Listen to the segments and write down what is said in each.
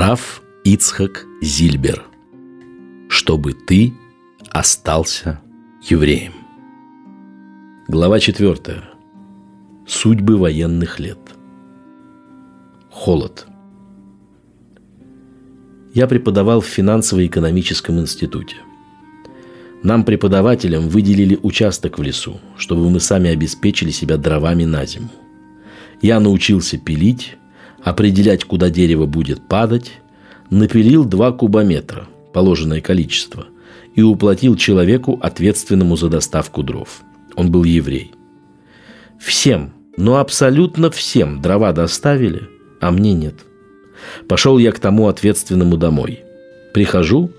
Раф Ицхак Зильбер. Чтобы ты остался евреем. Глава 4. Судьбы военных лет. Холод. Я преподавал в финансово-экономическом институте. Нам, преподавателям, выделили участок в лесу, чтобы мы сами обеспечили себя дровами на зиму. Я научился пилить, определять, куда дерево будет падать, напилил два кубометра, положенное количество, и уплатил человеку, ответственному за доставку дров. Он был еврей. Всем, но абсолютно всем дрова доставили, а мне нет. Пошел я к тому ответственному домой. Прихожу,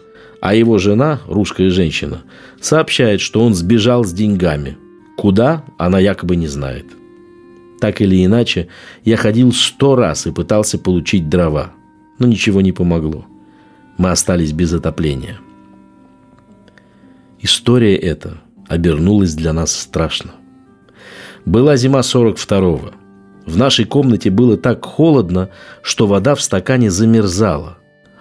а его жена, русская женщина, сообщает, что он сбежал с деньгами. Куда, она якобы не знает. Так или иначе, я ходил сто раз и пытался получить дрова, но ничего не помогло. Мы остались без отопления. История эта обернулась для нас страшно. Была зима 42-го. В нашей комнате было так холодно, что вода в стакане замерзала.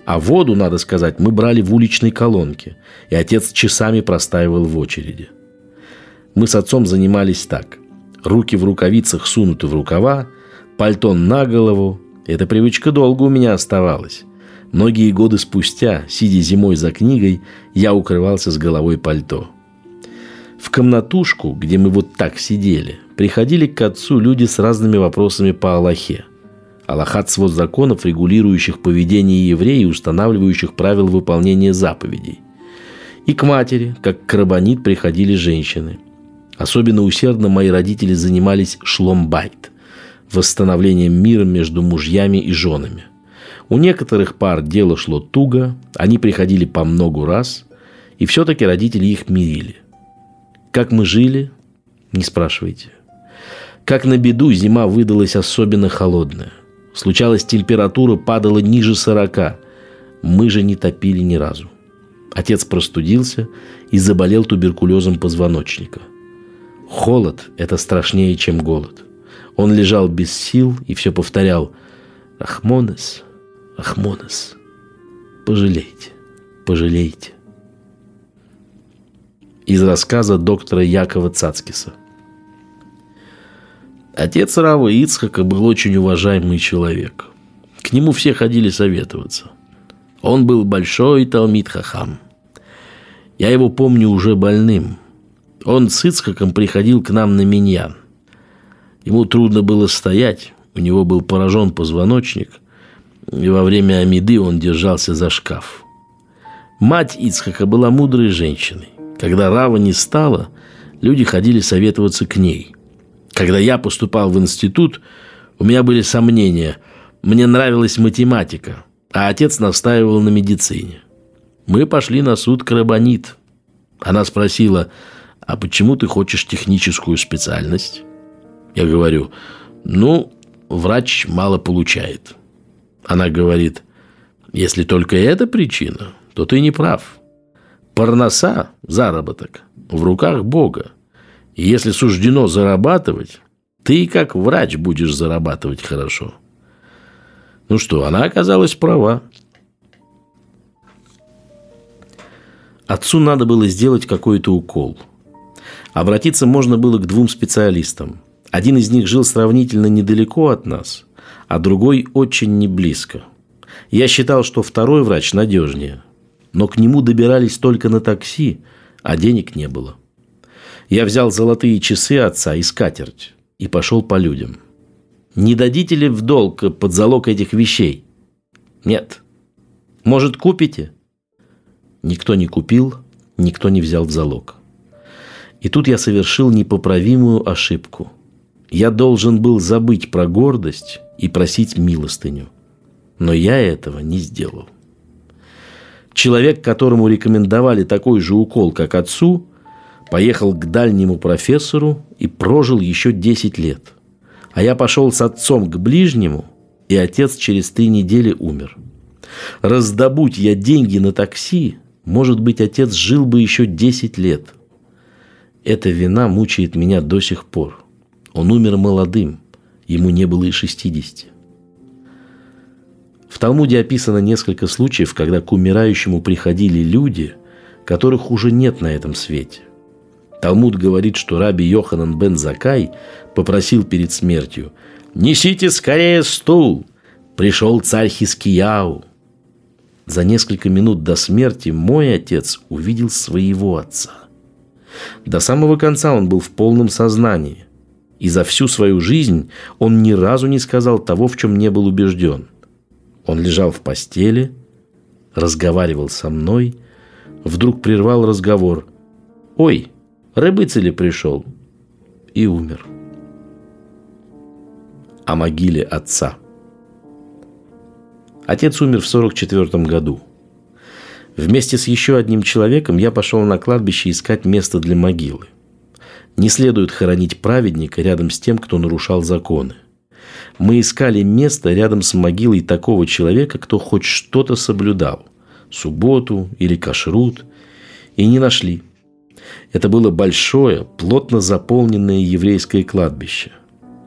А воду, надо сказать, мы брали в уличной колонке, и отец часами простаивал в очереди. Мы с отцом занимались так – руки в рукавицах сунуты в рукава, пальто на голову. Эта привычка долго у меня оставалась. Многие годы спустя, сидя зимой за книгой, я укрывался с головой пальто. В комнатушку, где мы вот так сидели, приходили к отцу люди с разными вопросами по Аллахе. Аллахат – свод законов, регулирующих поведение евреев и устанавливающих правила выполнения заповедей. И к матери, как к рабанит, приходили женщины – Особенно усердно мои родители занимались шломбайт – восстановлением мира между мужьями и женами. У некоторых пар дело шло туго, они приходили по многу раз, и все-таки родители их мирили. Как мы жили, не спрашивайте. Как на беду зима выдалась особенно холодная. Случалось, температура падала ниже сорока. Мы же не топили ни разу. Отец простудился и заболел туберкулезом позвоночника – Холод – это страшнее, чем голод. Он лежал без сил и все повторял «Ахмонес, Ахмонес, пожалейте, пожалейте». Из рассказа доктора Якова Цацкиса. Отец Рава Ицхака был очень уважаемый человек. К нему все ходили советоваться. Он был большой Талмит Хахам. Я его помню уже больным – он с Ицхаком приходил к нам на миньян. Ему трудно было стоять, у него был поражен позвоночник, и во время Амиды он держался за шкаф. Мать Ицхака была мудрой женщиной. Когда Рава не стала, люди ходили советоваться к ней. Когда я поступал в институт, у меня были сомнения. Мне нравилась математика, а отец настаивал на медицине. Мы пошли на суд Карабанит. Она спросила – а почему ты хочешь техническую специальность? Я говорю, ну, врач мало получает. Она говорит, если только эта причина, то ты не прав. Парноса, заработок, в руках Бога. И если суждено зарабатывать, ты как врач будешь зарабатывать хорошо. Ну что, она оказалась права. Отцу надо было сделать какой-то укол – Обратиться можно было к двум специалистам. Один из них жил сравнительно недалеко от нас, а другой очень не близко. Я считал, что второй врач надежнее, но к нему добирались только на такси, а денег не было. Я взял золотые часы отца и скатерть и пошел по людям. Не дадите ли в долг под залог этих вещей? Нет. Может, купите? Никто не купил, никто не взял в залог. И тут я совершил непоправимую ошибку. Я должен был забыть про гордость и просить милостыню. Но я этого не сделал. Человек, которому рекомендовали такой же укол, как отцу, поехал к дальнему профессору и прожил еще 10 лет. А я пошел с отцом к ближнему, и отец через три недели умер. Раздобудь я деньги на такси, может быть, отец жил бы еще 10 лет – эта вина мучает меня до сих пор. Он умер молодым, ему не было и шестидесяти. В Талмуде описано несколько случаев, когда к умирающему приходили люди, которых уже нет на этом свете. Талмуд говорит, что раби Йоханан бен Закай попросил перед смертью «Несите скорее стул! Пришел царь Хискияу!» За несколько минут до смерти мой отец увидел своего отца. До самого конца он был в полном сознании. И за всю свою жизнь он ни разу не сказал того, в чем не был убежден. Он лежал в постели, разговаривал со мной, вдруг прервал разговор. «Ой, рыбыцели пришел!» и умер. О могиле отца. Отец умер в 44 году. Вместе с еще одним человеком я пошел на кладбище искать место для могилы. Не следует хоронить праведника рядом с тем, кто нарушал законы. Мы искали место рядом с могилой такого человека, кто хоть что-то соблюдал – субботу или кашрут, и не нашли. Это было большое, плотно заполненное еврейское кладбище.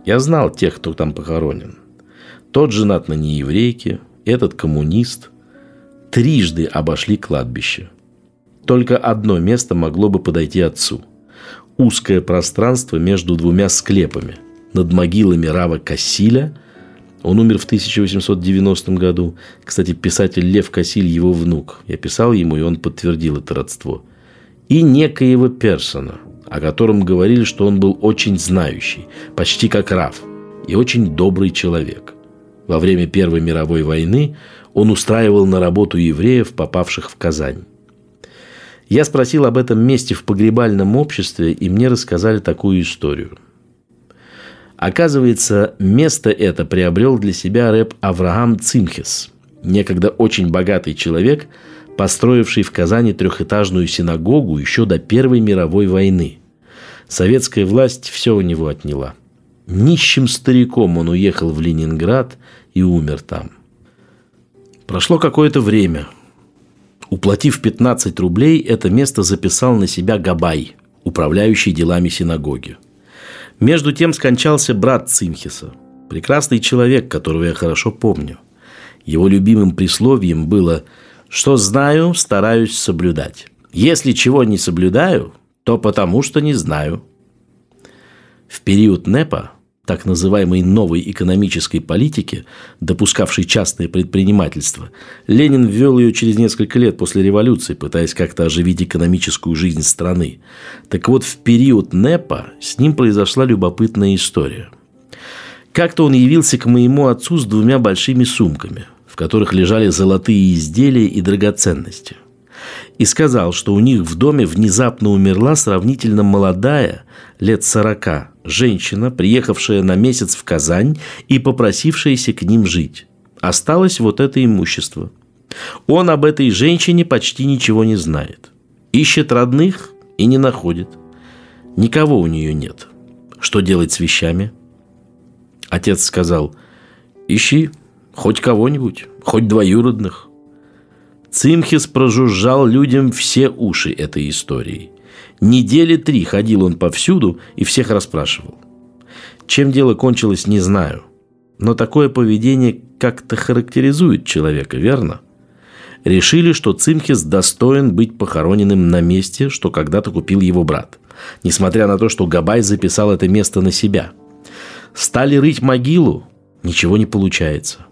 Я знал тех, кто там похоронен. Тот женат на нееврейке, этот коммунист. Трижды обошли кладбище. Только одно место могло бы подойти отцу – узкое пространство между двумя склепами. Над могилами Рава Кассиля, он умер в 1890 году. Кстати, писатель Лев Кассиль его внук. Я писал ему, и он подтвердил это родство. И некоего Персона, о котором говорили, что он был очень знающий, почти как Рав, и очень добрый человек. Во время Первой мировой войны он устраивал на работу евреев, попавших в Казань. Я спросил об этом месте в погребальном обществе, и мне рассказали такую историю. Оказывается, место это приобрел для себя рэп Авраам Цимхес, некогда очень богатый человек, построивший в Казани трехэтажную синагогу еще до Первой мировой войны. Советская власть все у него отняла. Нищим стариком он уехал в Ленинград и умер там. Прошло какое-то время – Уплатив 15 рублей, это место записал на себя Габай, управляющий делами синагоги. Между тем скончался брат Цимхиса, прекрасный человек, которого я хорошо помню. Его любимым присловием было «Что знаю, стараюсь соблюдать. Если чего не соблюдаю, то потому что не знаю». В период НЭПа так называемой новой экономической политики, допускавшей частное предпринимательство, Ленин ввел ее через несколько лет после революции, пытаясь как-то оживить экономическую жизнь страны. Так вот, в период НЭПа с ним произошла любопытная история. Как-то он явился к моему отцу с двумя большими сумками, в которых лежали золотые изделия и драгоценности – и сказал, что у них в доме внезапно умерла сравнительно молодая, лет сорока, женщина, приехавшая на месяц в Казань и попросившаяся к ним жить. Осталось вот это имущество. Он об этой женщине почти ничего не знает. Ищет родных и не находит. Никого у нее нет. Что делать с вещами? Отец сказал, ищи хоть кого-нибудь, хоть двоюродных. Цимхис прожужжал людям все уши этой истории. Недели три ходил он повсюду и всех расспрашивал. Чем дело кончилось, не знаю. Но такое поведение как-то характеризует человека, верно? Решили, что Цимхис достоин быть похороненным на месте, что когда-то купил его брат. Несмотря на то, что Габай записал это место на себя. Стали рыть могилу, ничего не получается.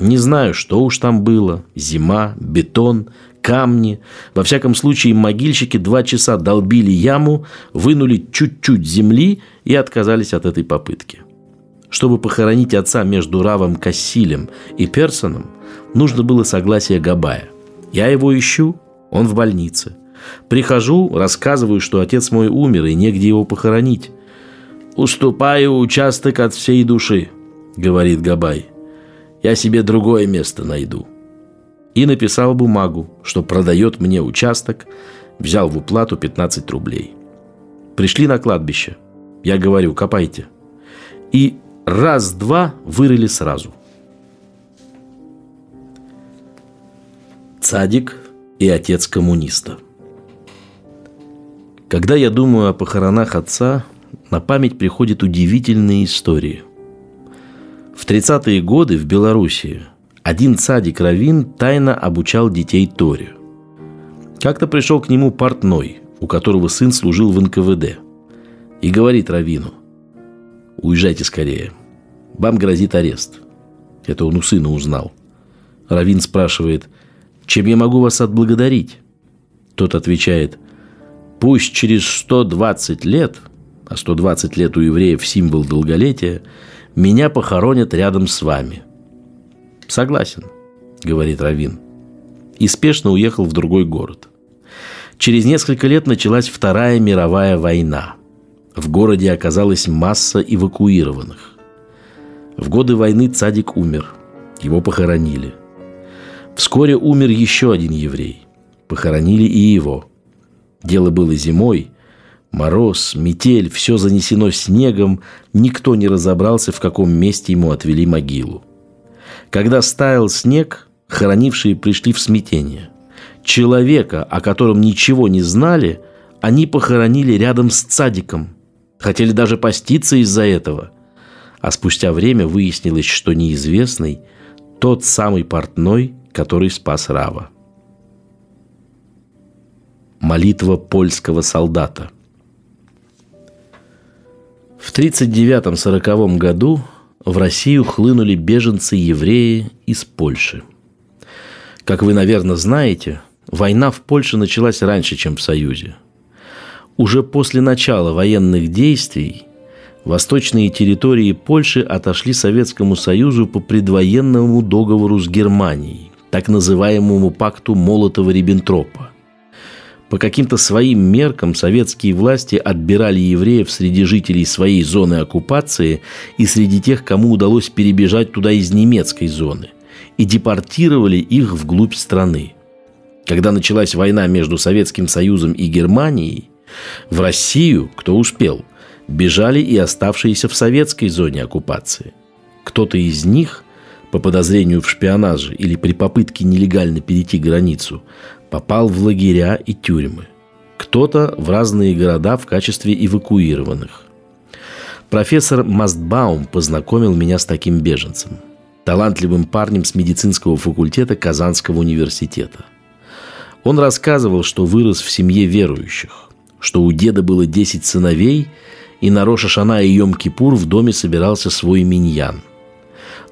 Не знаю, что уж там было. Зима, бетон, камни. Во всяком случае, могильщики два часа долбили яму, вынули чуть-чуть земли и отказались от этой попытки. Чтобы похоронить отца между Равом Кассилем и Персоном, нужно было согласие Габая. Я его ищу, он в больнице. Прихожу, рассказываю, что отец мой умер и негде его похоронить. «Уступаю участок от всей души», — говорит Габай. «Я себе другое место найду» и написал бумагу, что продает мне участок, взял в уплату 15 рублей. Пришли на кладбище. Я говорю, копайте. И раз-два вырыли сразу. Цадик и отец коммуниста. Когда я думаю о похоронах отца, на память приходят удивительные истории. В 30-е годы в Белоруссии – один цадик Равин тайно обучал детей Торе. Как-то пришел к нему портной, у которого сын служил в НКВД, и говорит Равину, «Уезжайте скорее, вам грозит арест». Это он у сына узнал. Равин спрашивает, «Чем я могу вас отблагодарить?» Тот отвечает, «Пусть через 120 лет, а 120 лет у евреев символ долголетия, меня похоронят рядом с вами». «Согласен», — говорит Равин. И спешно уехал в другой город. Через несколько лет началась Вторая мировая война. В городе оказалась масса эвакуированных. В годы войны Цадик умер. Его похоронили. Вскоре умер еще один еврей. Похоронили и его. Дело было зимой. Мороз, метель, все занесено снегом. Никто не разобрался, в каком месте ему отвели могилу. Когда стаял снег, хоронившие пришли в смятение. Человека, о котором ничего не знали, они похоронили рядом с цадиком. Хотели даже поститься из-за этого. А спустя время выяснилось, что неизвестный – тот самый портной, который спас Рава. Молитва польского солдата. В 1939-1940 году в Россию хлынули беженцы-евреи из Польши. Как вы, наверное, знаете, война в Польше началась раньше, чем в Союзе. Уже после начала военных действий восточные территории Польши отошли Советскому Союзу по предвоенному договору с Германией, так называемому пакту Молотова-Риббентропа. По каким-то своим меркам советские власти отбирали евреев среди жителей своей зоны оккупации и среди тех, кому удалось перебежать туда из немецкой зоны, и депортировали их вглубь страны. Когда началась война между Советским Союзом и Германией, в Россию, кто успел, бежали и оставшиеся в советской зоне оккупации. Кто-то из них – по подозрению в шпионаже или при попытке нелегально перейти границу, попал в лагеря и тюрьмы. Кто-то в разные города в качестве эвакуированных. Профессор Мастбаум познакомил меня с таким беженцем. Талантливым парнем с медицинского факультета Казанского университета. Он рассказывал, что вырос в семье верующих, что у деда было 10 сыновей, и на Роша Шана и Йом-Кипур в доме собирался свой миньян.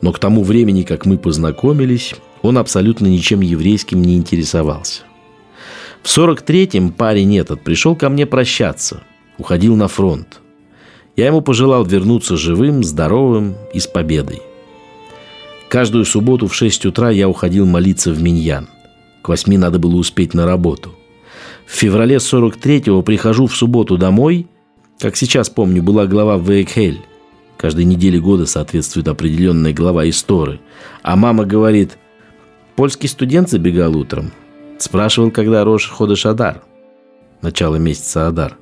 Но к тому времени, как мы познакомились, он абсолютно ничем еврейским не интересовался. В 43-м парень этот пришел ко мне прощаться, уходил на фронт. Я ему пожелал вернуться живым, здоровым и с победой. Каждую субботу в 6 утра я уходил молиться в Миньян. К 8 надо было успеть на работу. В феврале 43-го прихожу в субботу домой, как сейчас помню, была глава Вейкхель. Каждой неделе года соответствует определенная глава истории. А мама говорит, польский студент забегал утром, Спрашивал, когда Рош Ходыш Адар. Начало месяца Адар.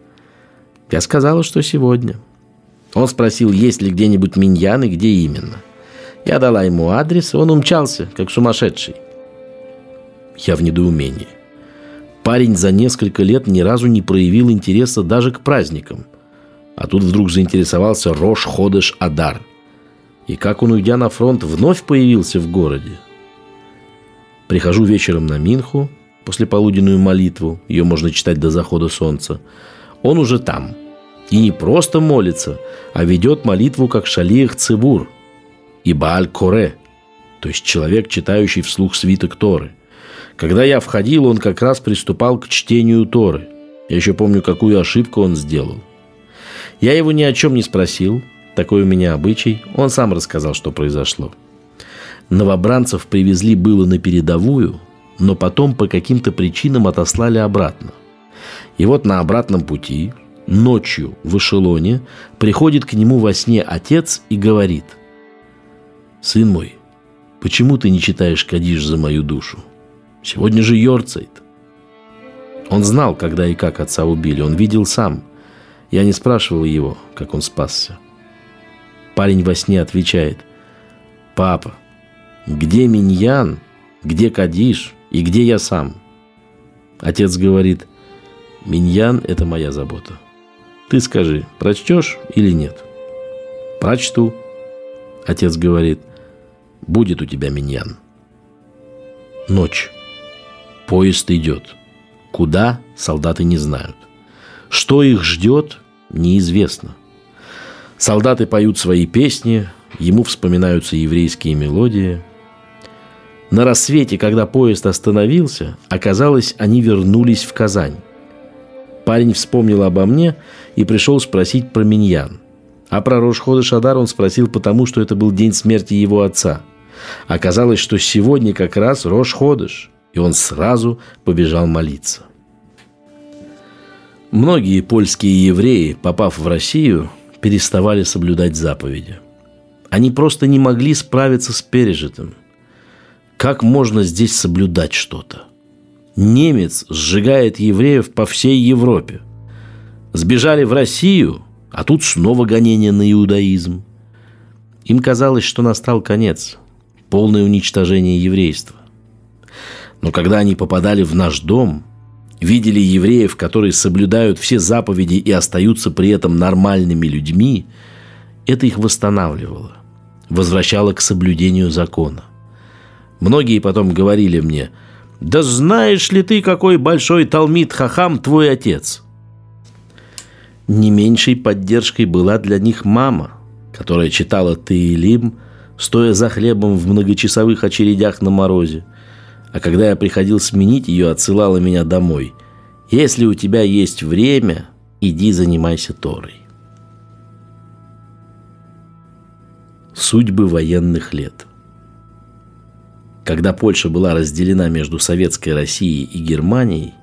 Я сказала, что сегодня. Он спросил, есть ли где-нибудь миньян и где именно. Я дала ему адрес, он умчался, как сумасшедший. Я в недоумении. Парень за несколько лет ни разу не проявил интереса даже к праздникам. А тут вдруг заинтересовался Рош Ходыш Адар. И как он, уйдя на фронт, вновь появился в городе. Прихожу вечером на Минху, после полуденную молитву, ее можно читать до захода солнца, он уже там. И не просто молится, а ведет молитву как шалиях цибур и Бааль Коре, то есть человек, читающий вслух свиток Торы. Когда я входил, он как раз приступал к чтению Торы. Я еще помню, какую ошибку он сделал. Я его ни о чем не спросил, такой у меня обычай, он сам рассказал, что произошло. Новобранцев привезли было на передовую, но потом по каким-то причинам отослали обратно. И вот на обратном пути, ночью в эшелоне, приходит к нему во сне отец и говорит, «Сын мой, почему ты не читаешь Кадиш за мою душу? Сегодня же Йорцайт». Он знал, когда и как отца убили, он видел сам. Я не спрашивал его, как он спасся. Парень во сне отвечает, «Папа, где Миньян, где Кадиш, и где я сам? Отец говорит, Миньян – это моя забота. Ты скажи, прочтешь или нет? Прочту. Отец говорит, будет у тебя миньян. Ночь. Поезд идет. Куда – солдаты не знают. Что их ждет – неизвестно. Солдаты поют свои песни, ему вспоминаются еврейские мелодии. На рассвете, когда поезд остановился, оказалось, они вернулись в Казань. Парень вспомнил обо мне и пришел спросить про Миньян. А про Рошхода Шадар он спросил потому, что это был день смерти его отца. Оказалось, что сегодня как раз Рош Ходыш, и он сразу побежал молиться. Многие польские евреи, попав в Россию, переставали соблюдать заповеди. Они просто не могли справиться с пережитым. Как можно здесь соблюдать что-то? Немец сжигает евреев по всей Европе. Сбежали в Россию, а тут снова гонение на иудаизм. Им казалось, что настал конец, полное уничтожение еврейства. Но когда они попадали в наш дом, видели евреев, которые соблюдают все заповеди и остаются при этом нормальными людьми, это их восстанавливало, возвращало к соблюдению закона. Многие потом говорили мне, «Да знаешь ли ты, какой большой талмит Хахам твой отец?» Не меньшей поддержкой была для них мама, которая читала Таилим, стоя за хлебом в многочасовых очередях на морозе – а когда я приходил сменить ее, отсылала меня домой. Если у тебя есть время, иди занимайся Торой. Судьбы военных лет. Когда Польша была разделена между Советской Россией и Германией,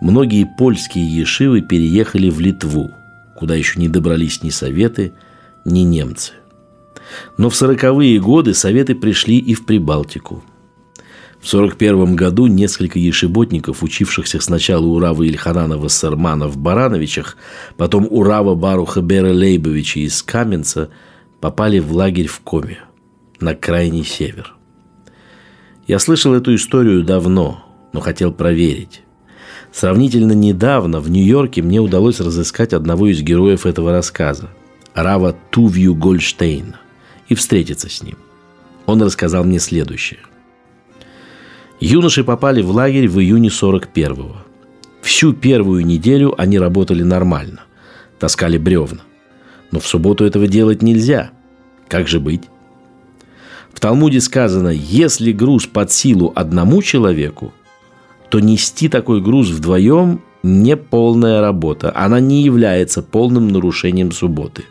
многие польские ешивы переехали в Литву, куда еще не добрались ни Советы, ни немцы. Но в сороковые годы Советы пришли и в Прибалтику – в 1941 году несколько ешеботников, учившихся сначала у Рава Ильханана Вассермана в Барановичах, потом у Рава Баруха Бера Лейбовича из Каменца, попали в лагерь в Коме, на крайний север. Я слышал эту историю давно, но хотел проверить. Сравнительно недавно в Нью-Йорке мне удалось разыскать одного из героев этого рассказа, Рава Тувью Гольштейна, и встретиться с ним. Он рассказал мне следующее. Юноши попали в лагерь в июне 41-го. Всю первую неделю они работали нормально. Таскали бревна. Но в субботу этого делать нельзя. Как же быть? В Талмуде сказано, если груз под силу одному человеку, то нести такой груз вдвоем – не полная работа. Она не является полным нарушением субботы.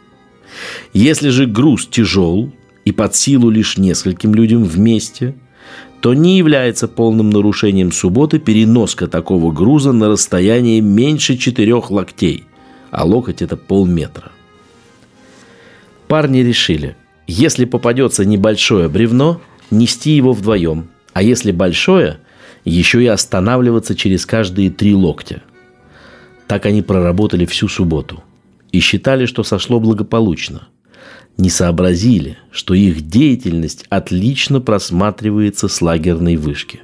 Если же груз тяжел и под силу лишь нескольким людям вместе – то не является полным нарушением субботы переноска такого груза на расстояние меньше четырех локтей, а локоть это полметра. Парни решили, если попадется небольшое бревно, нести его вдвоем, а если большое, еще и останавливаться через каждые три локтя. Так они проработали всю субботу и считали, что сошло благополучно – не сообразили, что их деятельность отлично просматривается с лагерной вышки.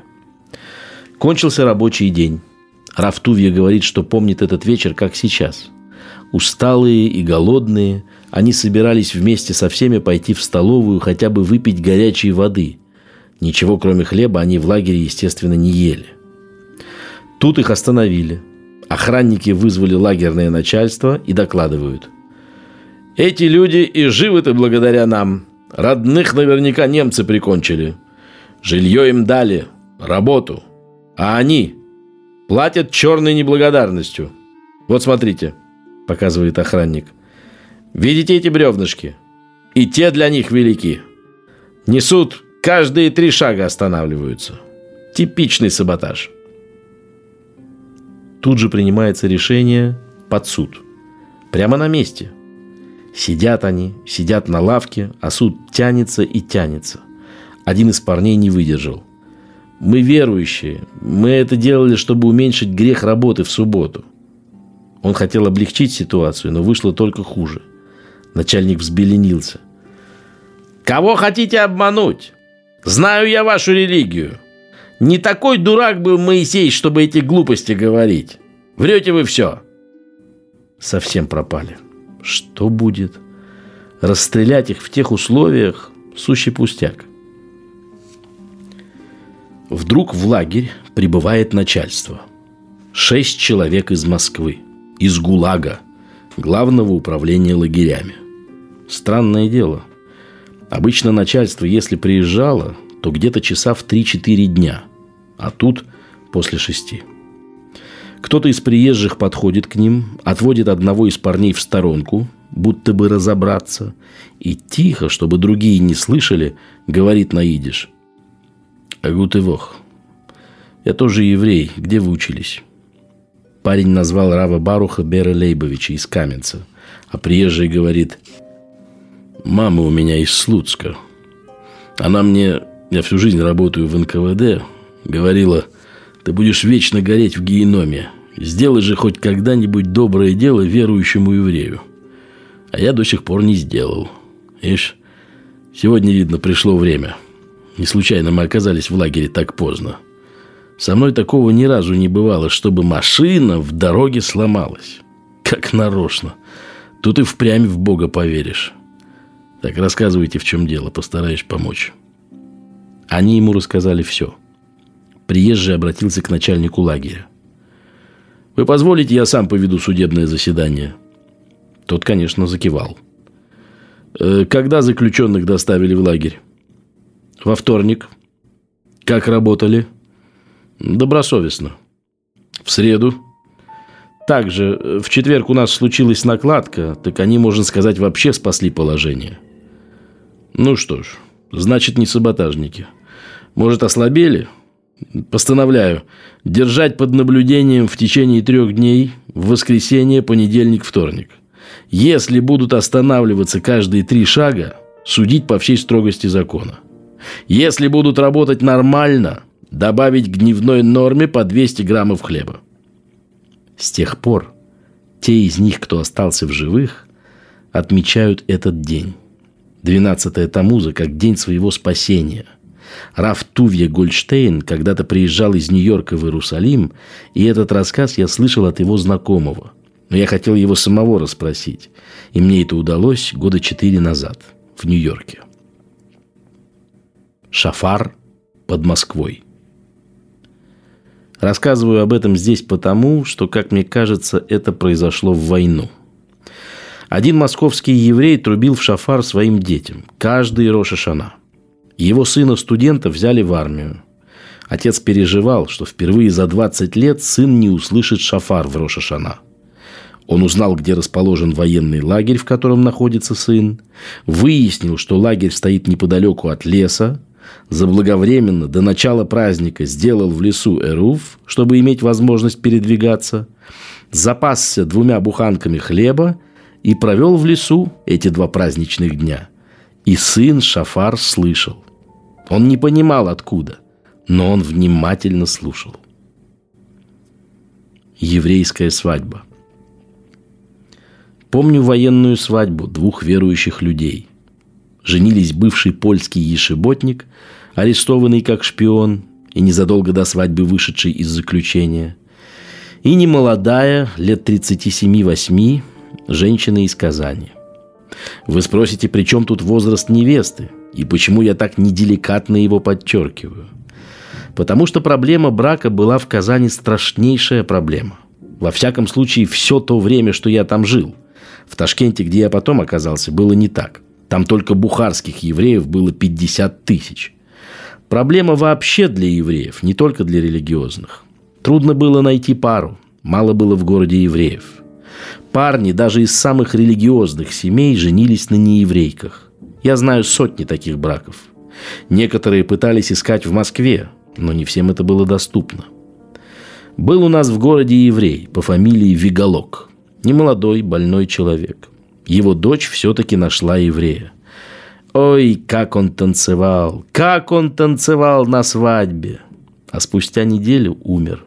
Кончился рабочий день. Рафтувья говорит, что помнит этот вечер, как сейчас. Усталые и голодные, они собирались вместе со всеми пойти в столовую хотя бы выпить горячей воды. Ничего, кроме хлеба, они в лагере, естественно, не ели. Тут их остановили. Охранники вызвали лагерное начальство и докладывают – эти люди и живы-то благодаря нам. Родных наверняка немцы прикончили. Жилье им дали, работу. А они платят черной неблагодарностью. Вот смотрите, показывает охранник. Видите эти бревнышки? И те для них велики. Несут, каждые три шага останавливаются. Типичный саботаж. Тут же принимается решение под суд. Прямо на месте – Сидят они, сидят на лавке, а суд тянется и тянется. Один из парней не выдержал. Мы верующие. Мы это делали, чтобы уменьшить грех работы в субботу. Он хотел облегчить ситуацию, но вышло только хуже. Начальник взбеленился. «Кого хотите обмануть? Знаю я вашу религию. Не такой дурак был Моисей, чтобы эти глупости говорить. Врете вы все». Совсем пропали. Что будет? Расстрелять их в тех условиях – сущий пустяк. Вдруг в лагерь прибывает начальство. Шесть человек из Москвы, из ГУЛАГа, главного управления лагерями. Странное дело. Обычно начальство, если приезжало, то где-то часа в 3-4 дня, а тут после шести. Кто-то из приезжих подходит к ним, отводит одного из парней в сторонку, будто бы разобраться, и тихо, чтобы другие не слышали, говорит на идиш. «Агутывох, я тоже еврей, где вы учились?» Парень назвал Рава Баруха Бера Лейбовича из Каменца, а приезжий говорит «Мама у меня из Слуцка. Она мне, я всю жизнь работаю в НКВД, говорила, ты будешь вечно гореть в геноме. Сделай же хоть когда-нибудь доброе дело верующему еврею. А я до сих пор не сделал. Ишь, сегодня, видно, пришло время. Не случайно мы оказались в лагере так поздно. Со мной такого ни разу не бывало, чтобы машина в дороге сломалась. Как нарочно. Тут и впрямь в Бога поверишь. Так рассказывайте, в чем дело, постараюсь помочь. Они ему рассказали все. Приезжий обратился к начальнику лагеря. «Вы позволите, я сам поведу судебное заседание?» Тот, конечно, закивал. «Э, «Когда заключенных доставили в лагерь?» «Во вторник». «Как работали?» «Добросовестно». «В среду?» «Также, э, в четверг у нас случилась накладка, так они, можно сказать, вообще спасли положение». «Ну что ж, значит, не саботажники. Может, ослабели?» Постановляю держать под наблюдением в течение трех дней в воскресенье, понедельник, вторник – если будут останавливаться каждые три шага, судить по всей строгости закона. Если будут работать нормально, добавить к дневной норме по 200 граммов хлеба. С тех пор те из них, кто остался в живых, отмечают этот день. 12 Тамуза как день своего спасения. Раф Тувья Гольштейн когда-то приезжал из Нью-Йорка в Иерусалим, и этот рассказ я слышал от его знакомого – но я хотел его самого расспросить. И мне это удалось года четыре назад в Нью-Йорке. Шафар под Москвой. Рассказываю об этом здесь потому, что, как мне кажется, это произошло в войну. Один московский еврей трубил в шафар своим детям, каждый Рошашана. Его сына-студента взяли в армию. Отец переживал, что впервые за 20 лет сын не услышит шафар в Рошашана – он узнал, где расположен военный лагерь, в котором находится сын, выяснил, что лагерь стоит неподалеку от леса, заблаговременно до начала праздника сделал в лесу эруф, чтобы иметь возможность передвигаться, запасся двумя буханками хлеба и провел в лесу эти два праздничных дня. И сын Шафар слышал. Он не понимал откуда, но он внимательно слушал. Еврейская свадьба. Помню военную свадьбу двух верующих людей. Женились бывший польский ешеботник, арестованный как шпион и незадолго до свадьбы вышедший из заключения, и немолодая, лет 37-8, женщина из Казани. Вы спросите, при чем тут возраст невесты? И почему я так неделикатно его подчеркиваю? Потому что проблема брака была в Казани страшнейшая проблема. Во всяком случае, все то время, что я там жил – в Ташкенте, где я потом оказался, было не так. Там только бухарских евреев было 50 тысяч. Проблема вообще для евреев, не только для религиозных. Трудно было найти пару, мало было в городе евреев. Парни даже из самых религиозных семей женились на нееврейках. Я знаю сотни таких браков. Некоторые пытались искать в Москве, но не всем это было доступно. Был у нас в городе еврей по фамилии Виголок – Немолодой, больной человек. Его дочь все-таки нашла еврея. Ой, как он танцевал! Как он танцевал на свадьбе! А спустя неделю умер.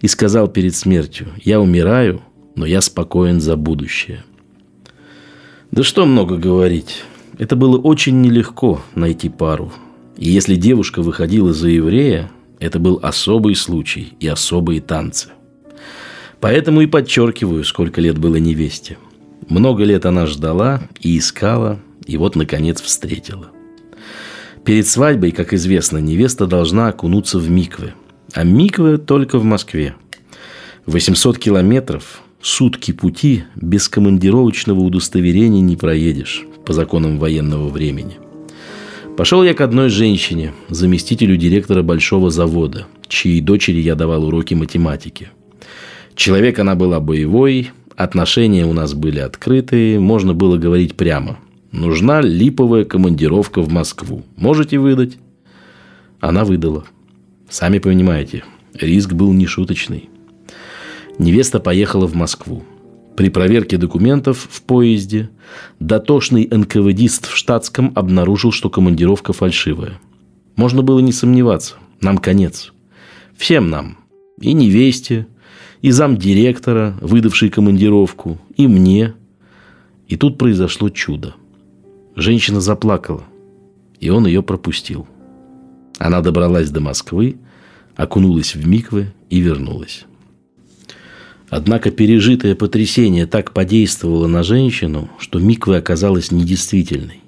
И сказал перед смертью, я умираю, но я спокоен за будущее. Да что много говорить. Это было очень нелегко найти пару. И если девушка выходила за еврея, это был особый случай и особые танцы – Поэтому и подчеркиваю, сколько лет было невесте. Много лет она ждала и искала, и вот, наконец, встретила. Перед свадьбой, как известно, невеста должна окунуться в миквы. А миквы только в Москве. 800 километров, сутки пути без командировочного удостоверения не проедешь по законам военного времени. Пошел я к одной женщине, заместителю директора большого завода, чьей дочери я давал уроки математики. Человек она была боевой, отношения у нас были открытые, можно было говорить прямо. Нужна липовая командировка в Москву. Можете выдать? Она выдала. Сами понимаете, риск был нешуточный. Невеста поехала в Москву. При проверке документов в поезде дотошный НКВДист в штатском обнаружил, что командировка фальшивая. Можно было не сомневаться. Нам конец. Всем нам. И невесте, и замдиректора, выдавшей командировку, и мне. И тут произошло чудо. Женщина заплакала, и он ее пропустил. Она добралась до Москвы, окунулась в миквы и вернулась. Однако пережитое потрясение так подействовало на женщину, что миква оказалась недействительной.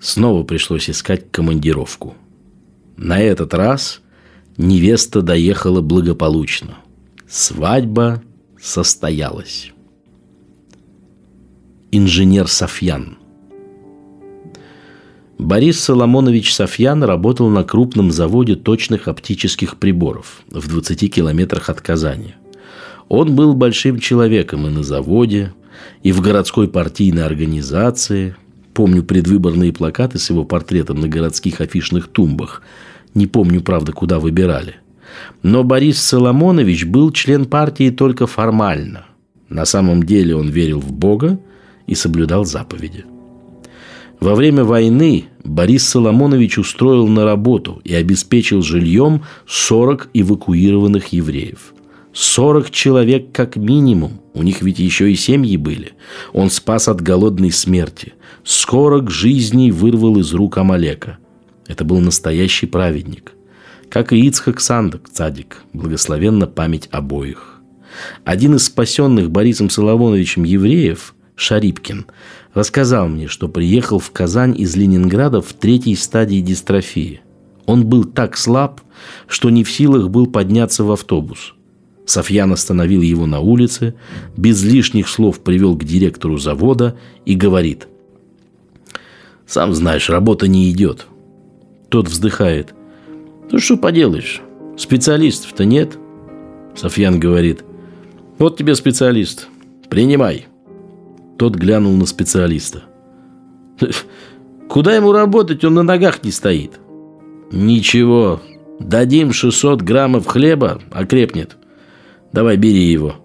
Снова пришлось искать командировку. На этот раз невеста доехала благополучно. Свадьба состоялась. Инженер Софьян Борис Соломонович Софьян работал на крупном заводе точных оптических приборов в 20 километрах от Казани – он был большим человеком и на заводе, и в городской партийной организации. Помню предвыборные плакаты с его портретом на городских афишных тумбах. Не помню, правда, куда выбирали. Но Борис Соломонович был член партии только формально. На самом деле он верил в Бога и соблюдал заповеди. Во время войны Борис Соломонович устроил на работу и обеспечил жильем 40 эвакуированных евреев – 40 человек как минимум. У них ведь еще и семьи были. Он спас от голодной смерти. 40 жизней вырвал из рук Амалека. Это был настоящий праведник. Как и Ицхак Сандак, цадик, благословенна память обоих. Один из спасенных Борисом Соломоновичем евреев, Шарипкин, рассказал мне, что приехал в Казань из Ленинграда в третьей стадии дистрофии. Он был так слаб, что не в силах был подняться в автобус – Софьян остановил его на улице, без лишних слов привел к директору завода и говорит. «Сам знаешь, работа не идет». Тот вздыхает. «Ну что поделаешь, специалистов-то нет». Софьян говорит. «Вот тебе специалист, принимай». Тот глянул на специалиста. «Куда ему работать, он на ногах не стоит». «Ничего, дадим 600 граммов хлеба, окрепнет». Давай, бери его.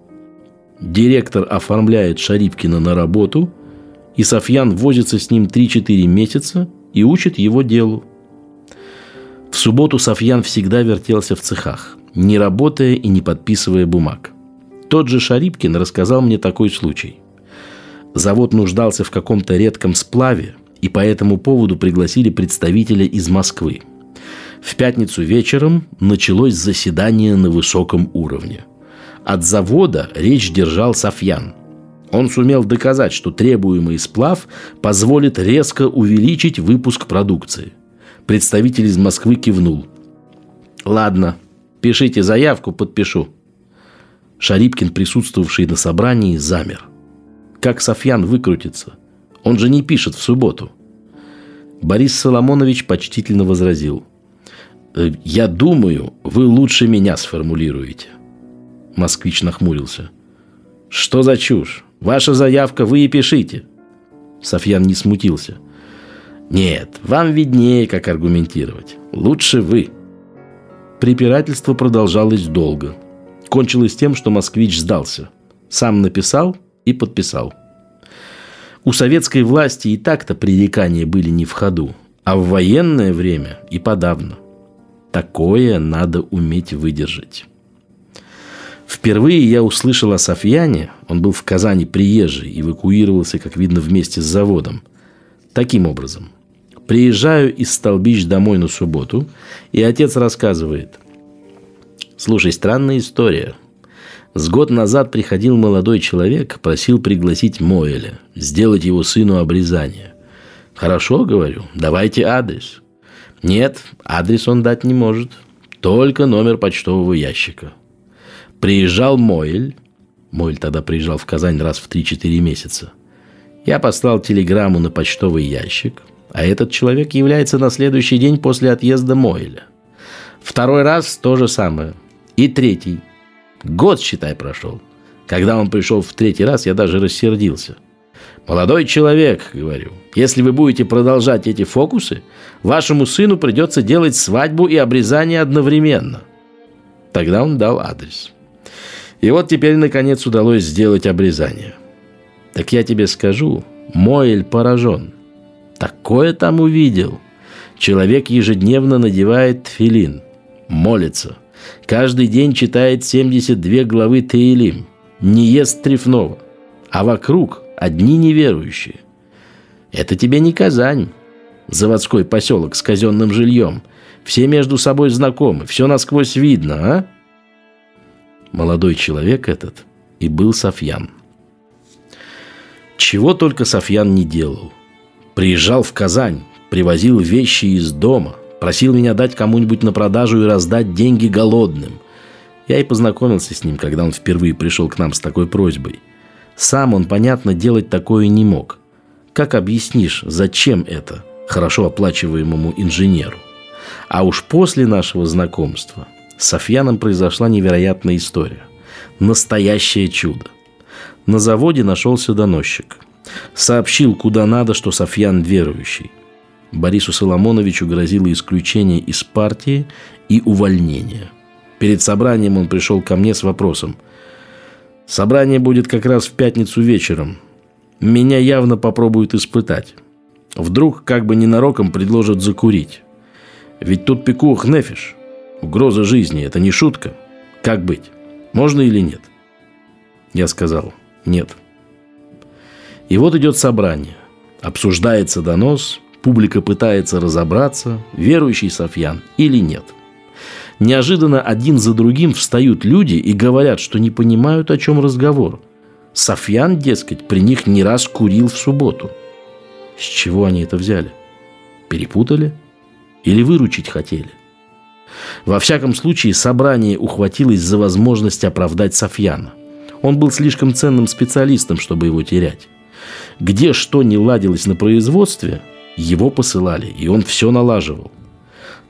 Директор оформляет Шарипкина на работу, и Софьян возится с ним 3-4 месяца и учит его делу. В субботу Софьян всегда вертелся в цехах, не работая и не подписывая бумаг. Тот же Шарипкин рассказал мне такой случай. Завод нуждался в каком-то редком сплаве, и по этому поводу пригласили представителя из Москвы. В пятницу вечером началось заседание на высоком уровне – от завода речь держал Софьян. Он сумел доказать, что требуемый сплав позволит резко увеличить выпуск продукции. Представитель из Москвы кивнул. «Ладно, пишите заявку, подпишу». Шарипкин, присутствовавший на собрании, замер. Как Софьян выкрутится? Он же не пишет в субботу. Борис Соломонович почтительно возразил. «Э, «Я думаю, вы лучше меня сформулируете». Москвич нахмурился. «Что за чушь? Ваша заявка, вы и пишите». Софьян не смутился. «Нет, вам виднее, как аргументировать. Лучше вы». Препирательство продолжалось долго. Кончилось тем, что москвич сдался. Сам написал и подписал. У советской власти и так-то пререкания были не в ходу, а в военное время и подавно. Такое надо уметь выдержать. Впервые я услышал о Софьяне, он был в Казани приезжий, эвакуировался, как видно, вместе с заводом. Таким образом. Приезжаю из Столбищ домой на субботу, и отец рассказывает. Слушай, странная история. С год назад приходил молодой человек, просил пригласить Моэля, сделать его сыну обрезание. Хорошо, говорю, давайте адрес. Нет, адрес он дать не может. Только номер почтового ящика. Приезжал Мойль. Мойль тогда приезжал в Казань раз в 3-4 месяца. Я послал телеграмму на почтовый ящик, а этот человек является на следующий день после отъезда Мойля. Второй раз то же самое. И третий. Год, считай, прошел. Когда он пришел в третий раз, я даже рассердился. «Молодой человек», — говорю, — «если вы будете продолжать эти фокусы, вашему сыну придется делать свадьбу и обрезание одновременно». Тогда он дал адрес. И вот теперь, наконец, удалось сделать обрезание. Так я тебе скажу, Моэль поражен. Такое там увидел. Человек ежедневно надевает филин, молится. Каждый день читает 72 главы Таилим, не ест трефного. А вокруг одни неверующие. Это тебе не Казань, заводской поселок с казенным жильем. Все между собой знакомы, все насквозь видно, а? Молодой человек этот и был Софьян. Чего только Софьян не делал. Приезжал в Казань, привозил вещи из дома, просил меня дать кому-нибудь на продажу и раздать деньги голодным. Я и познакомился с ним, когда он впервые пришел к нам с такой просьбой – сам он, понятно, делать такое не мог. Как объяснишь, зачем это хорошо оплачиваемому инженеру? А уж после нашего знакомства с Софьяном произошла невероятная история. Настоящее чудо. На заводе нашелся доносчик. Сообщил, куда надо, что Софьян верующий. Борису Соломоновичу грозило исключение из партии и увольнение. Перед собранием он пришел ко мне с вопросом – Собрание будет как раз в пятницу вечером. Меня явно попробуют испытать. Вдруг как бы ненароком предложат закурить. Ведь тут пикух нефиш. Угроза жизни – это не шутка. Как быть? Можно или нет? Я сказал «нет». И вот идет собрание. Обсуждается донос, публика пытается разобраться, верующий Софьян или нет – Неожиданно один за другим встают люди и говорят, что не понимают, о чем разговор. Софьян, дескать, при них не раз курил в субботу. С чего они это взяли? Перепутали? Или выручить хотели? Во всяком случае, собрание ухватилось за возможность оправдать Софьяна. Он был слишком ценным специалистом, чтобы его терять. Где что не ладилось на производстве, его посылали, и он все налаживал –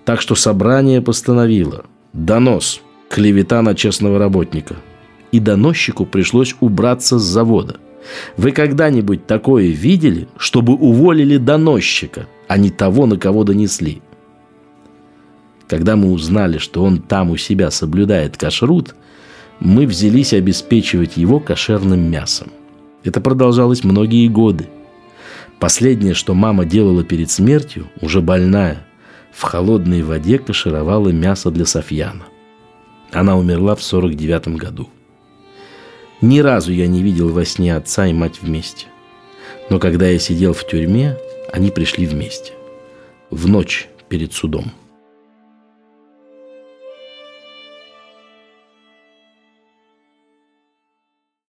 так что собрание постановило донос, клевета на честного работника. И доносчику пришлось убраться с завода. Вы когда-нибудь такое видели, чтобы уволили доносчика, а не того, на кого донесли? Когда мы узнали, что он там у себя соблюдает кашрут, мы взялись обеспечивать его кошерным мясом. Это продолжалось многие годы. Последнее, что мама делала перед смертью, уже больная – в холодной воде кашировала мясо для Софьяна. Она умерла в 49 году. Ни разу я не видел во сне отца и мать вместе. Но когда я сидел в тюрьме, они пришли вместе. В ночь перед судом.